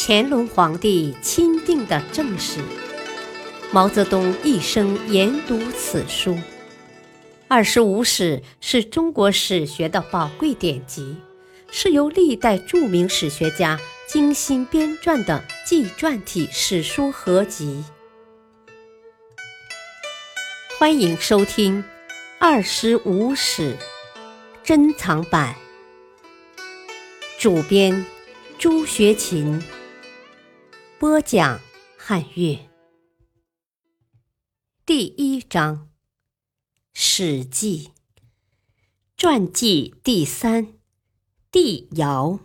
乾隆皇帝钦定的正史。毛泽东一生研读此书。二十五史是中国史学的宝贵典籍，是由历代著名史学家精心编撰的纪传体史书合集。欢迎收听《二十五史珍藏版》，主编朱学勤，播讲汉乐。第一章。《史记》传记第三，帝尧。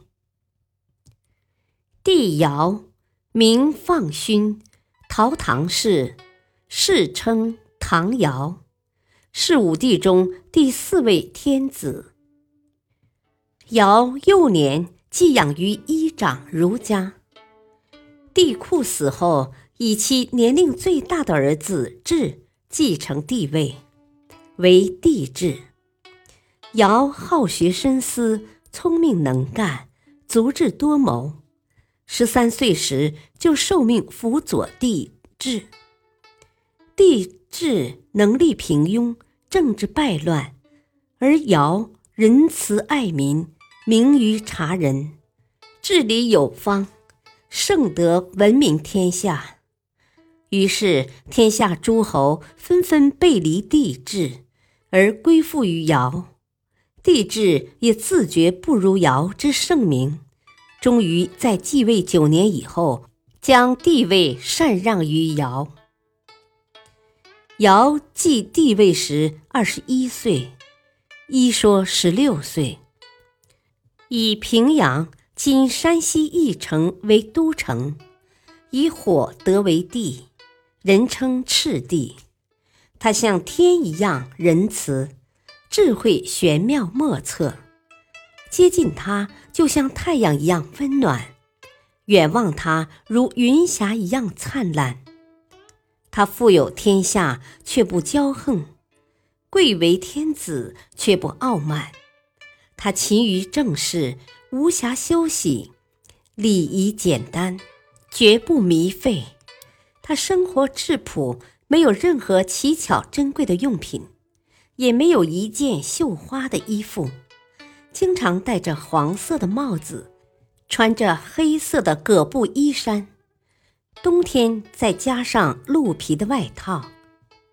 帝尧名放勋，陶唐氏，世称唐尧，是武帝中第四位天子。尧幼年寄养于一长儒家。帝喾死后，以其年龄最大的儿子智继承帝位。为帝制。尧好学深思，聪明能干，足智多谋。十三岁时就受命辅佐帝制。帝制能力平庸，政治败乱，而尧仁慈爱民，明于察人，治理有方，圣德闻名天下。于是天下诸侯纷纷背离帝制。而归附于尧，帝制也自觉不如尧之盛名，终于在继位九年以后，将帝位禅让于尧。尧继帝位时二十一岁，一说十六岁，以平阳（今山西翼城）为都城，以火得为帝，人称赤帝。他像天一样仁慈，智慧玄妙莫测。接近他，就像太阳一样温暖；远望他，如云霞一样灿烂。他富有天下，却不骄横；贵为天子，却不傲慢。他勤于政事，无暇休息，礼仪简单，绝不糜费。他生活质朴。没有任何奇巧珍贵的用品，也没有一件绣花的衣服，经常戴着黄色的帽子，穿着黑色的葛布衣衫，冬天再加上鹿皮的外套，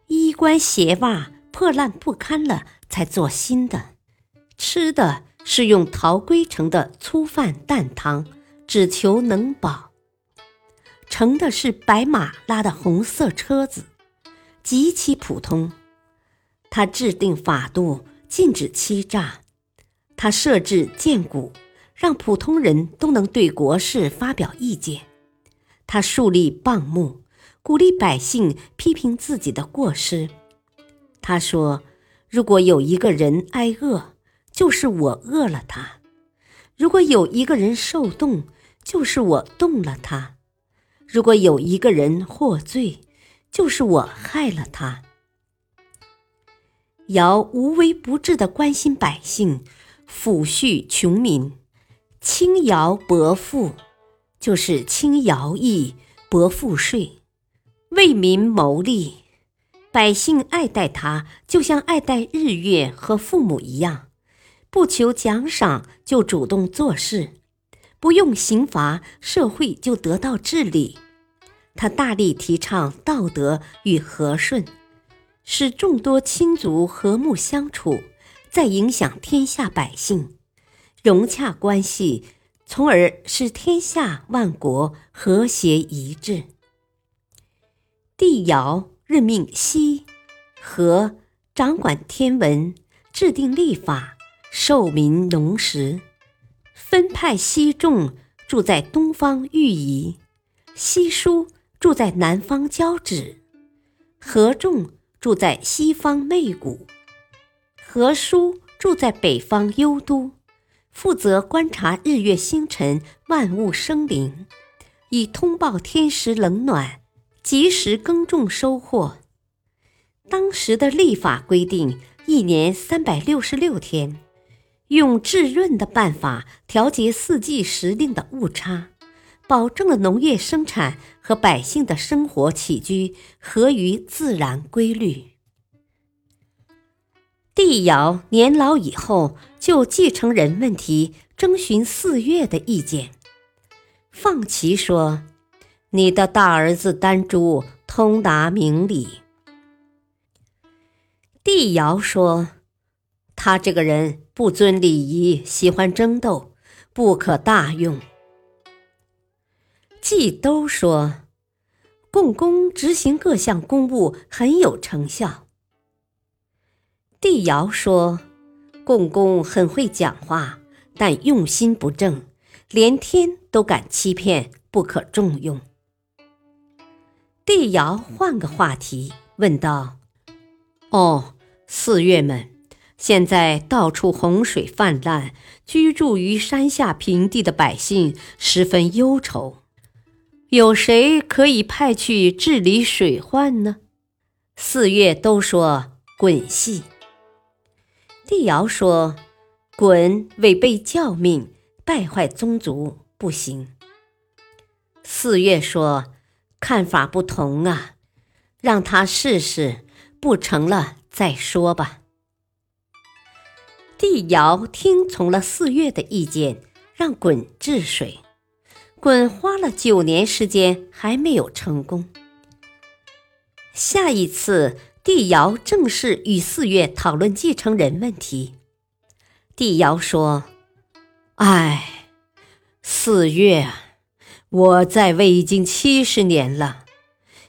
衣冠鞋袜破烂不堪了才做新的，吃的是用陶龟盛的粗饭淡汤，只求能饱，乘的是白马拉的红色车子。极其普通，他制定法度，禁止欺诈；他设置谏股，让普通人都能对国事发表意见；他树立谤目，鼓励百姓批评自己的过失。他说：“如果有一个人挨饿，就是我饿了他；如果有一个人受冻，就是我冻了他；如果有一个人获罪。”就是我害了他。尧无微不至的关心百姓，抚恤穷民，轻徭薄赋，就是轻徭役、薄赋税，为民谋利。百姓爱戴他，就像爱戴日月和父母一样，不求奖赏就主动做事，不用刑罚，社会就得到治理。他大力提倡道德与和顺，使众多亲族和睦相处，再影响天下百姓，融洽关系，从而使天下万国和谐一致。帝尧任命羲和掌管天文，制定历法，授民农时，分派西众住在东方御夷，西书。住在南方交趾，合仲住在西方媚谷，何叔住在北方幽都，负责观察日月星辰、万物生灵，以通报天时冷暖，及时耕种收获。当时的历法规定，一年三百六十六天，用制润的办法调节四季时令的误差。保证了农业生产和百姓的生活起居合于自然规律。帝尧年老以后，就继承人问题征询四岳的意见。放奇说：“你的大儿子丹朱通达明理。”帝尧说：“他这个人不尊礼仪，喜欢争斗，不可大用。”季都说：“共工执行各项公务很有成效。”帝尧说：“共工很会讲话，但用心不正，连天都敢欺骗，不可重用。”帝尧换个话题问道：“哦，四岳们，现在到处洪水泛滥，居住于山下平地的百姓十分忧愁，有谁可以派去治理水患呢？”四月都说：“鲧系。”帝尧说：“鲧违背教命，败坏宗族，不行。”四月说：“看法不同啊，让他试试，不成了再说吧。”帝尧听从了四岳的意见，让鲧治水。鲧花了九年时间还没有成功。下一次。帝尧正式与四岳讨论继承人问题。帝尧说：“哎，四岳，我在位已经七十年了，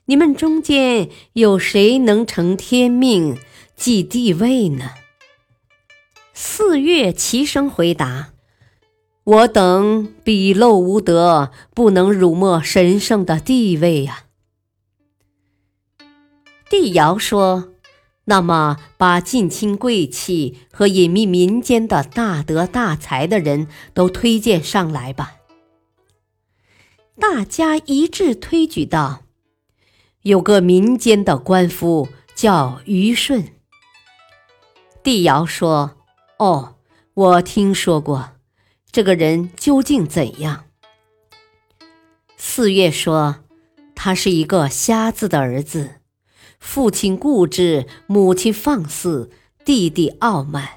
你们中间有谁能承天命继帝位呢？”四岳齐声回答：“我等鄙陋无德，不能辱没神圣的地位呀。”帝尧说：“那么，把近亲贵戚和隐秘民间的大德大才的人都推荐上来吧。”大家一致推举道：“有个民间的官夫叫虞舜。”帝尧说：“哦，我听说过，这个人究竟怎样？”四月说：“他是一个瞎子的儿子。”父亲固执，母亲放肆，弟弟傲慢，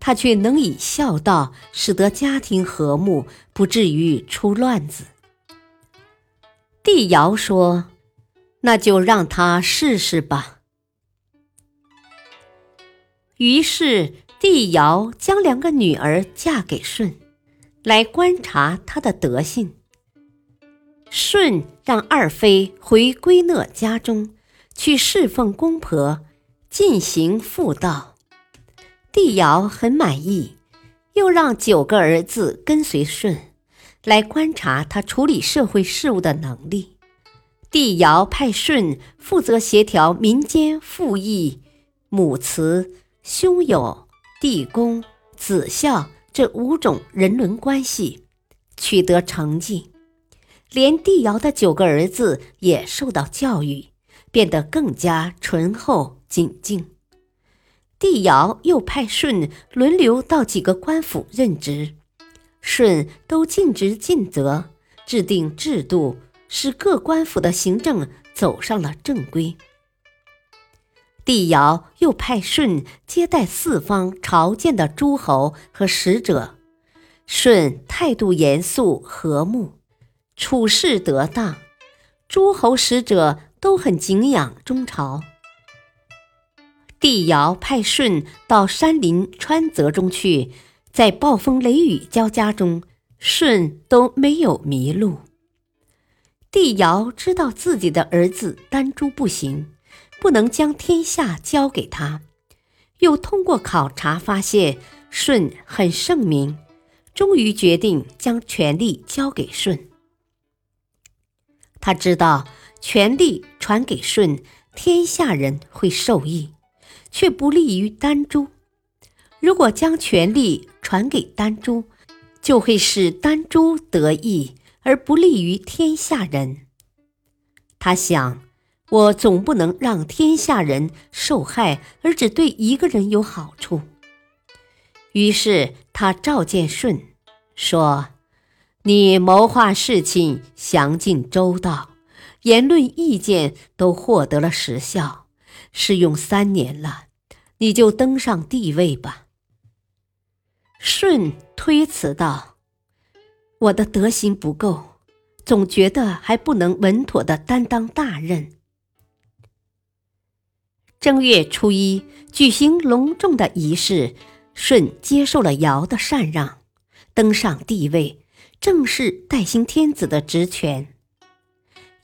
他却能以孝道使得家庭和睦，不至于出乱子。帝尧说：“那就让他试试吧。”于是帝尧将两个女儿嫁给舜，来观察他的德性。舜让二妃回归讷家中。去侍奉公婆，进行妇道。帝尧很满意，又让九个儿子跟随舜，来观察他处理社会事务的能力。帝尧派舜负责协调民间父义、母慈、兄友、弟恭、子孝这五种人伦关系，取得成绩。连帝尧的九个儿子也受到教育。变得更加醇厚谨敬。帝尧又派舜轮流到几个官府任职，舜都尽职尽责，制定制度，使各官府的行政走上了正规。帝尧又派舜接待四方朝见的诸侯和使者，舜态度严肃和睦，处事得当，诸侯使者。都很敬仰中朝。帝尧派舜到山林川泽中去，在暴风雷雨交加中，舜都没有迷路。帝尧知道自己的儿子丹朱不行，不能将天下交给他，又通过考察发现舜很圣明，终于决定将权力交给舜。他知道。权力传给舜，天下人会受益，却不利于丹朱。如果将权力传给丹朱，就会使丹朱得益，而不利于天下人。他想，我总不能让天下人受害，而只对一个人有好处。于是他召见舜，说：“你谋划事情详尽周到，言论意见都获得了实效，试用三年了，你就登上帝位吧。”舜推辞道：“我的德行不够，总觉得还不能稳妥的担当大任。”正月初一举行隆重的仪式，舜接受了尧的禅让，登上帝位，正式代行天子的职权。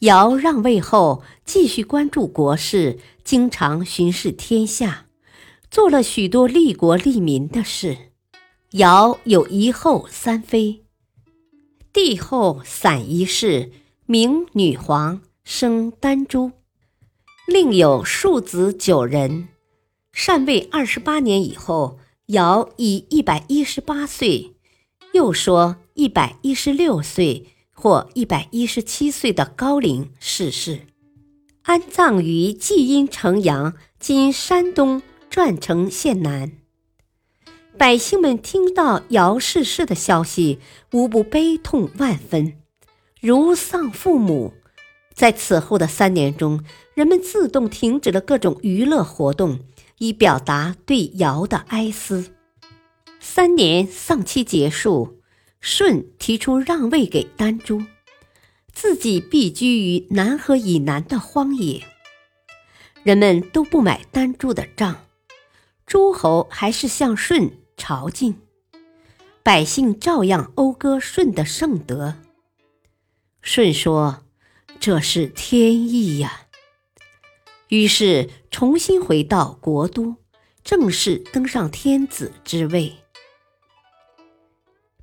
尧让位后，继续关注国事，经常巡视天下，做了许多利国利民的事。尧有一后三妃，帝后散一氏，名女皇，生丹朱。另有庶子九人，禅位二十八年以后，尧以一百一十八岁，又说一百一十六岁或一百一十七岁的高龄逝世，安葬于济阴城阳（今山东转城县南）。百姓们听到尧逝世的消息，无不悲痛万分，如丧父母。在此后的三年中，人们自动停止了各种娱乐活动，以表达对尧的哀思。三年丧期结束，舜提出让位给丹朱，自己避居于南河以南的荒野。人们都不买丹朱的账，诸侯还是向舜朝觐，百姓照样讴歌舜的圣德。舜说。这是天意呀！于是重新回到国都，正式登上天子之位。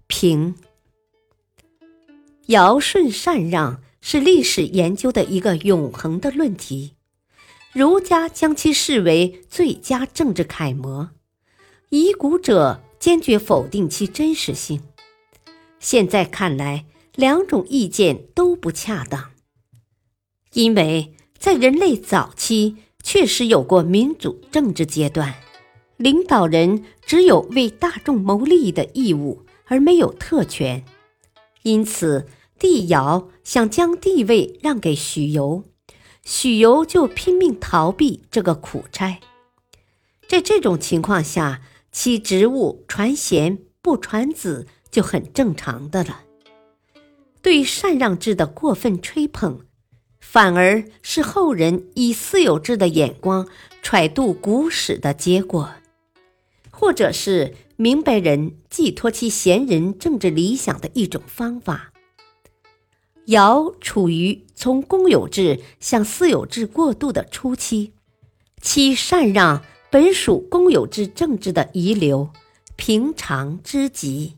平尧舜禅让是历史研究的一个永恒的论题，儒家将其视为最佳政治楷模，遗古者坚决否定其真实性。现在看来，两种意见都不恰当。因为在人类早期确实有过民主政治阶段，领导人只有为大众谋利益的义务，而没有特权。因此，帝尧想将帝位让给许由，许由就拼命逃避这个苦差。在这种情况下，其职务传贤不传子就很正常的了。对禅让制的过分吹捧。反而是后人以私有制的眼光揣度古史的结果，或者是明白人寄托其贤人政治理想的一种方法。尧处于从公有制向私有制过渡的初期，其禅让本属公有制政治的遗留，平常之极。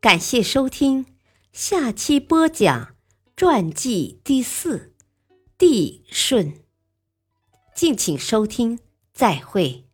感谢收听，下期播讲。传记第四，帝舜。敬请收听，再会。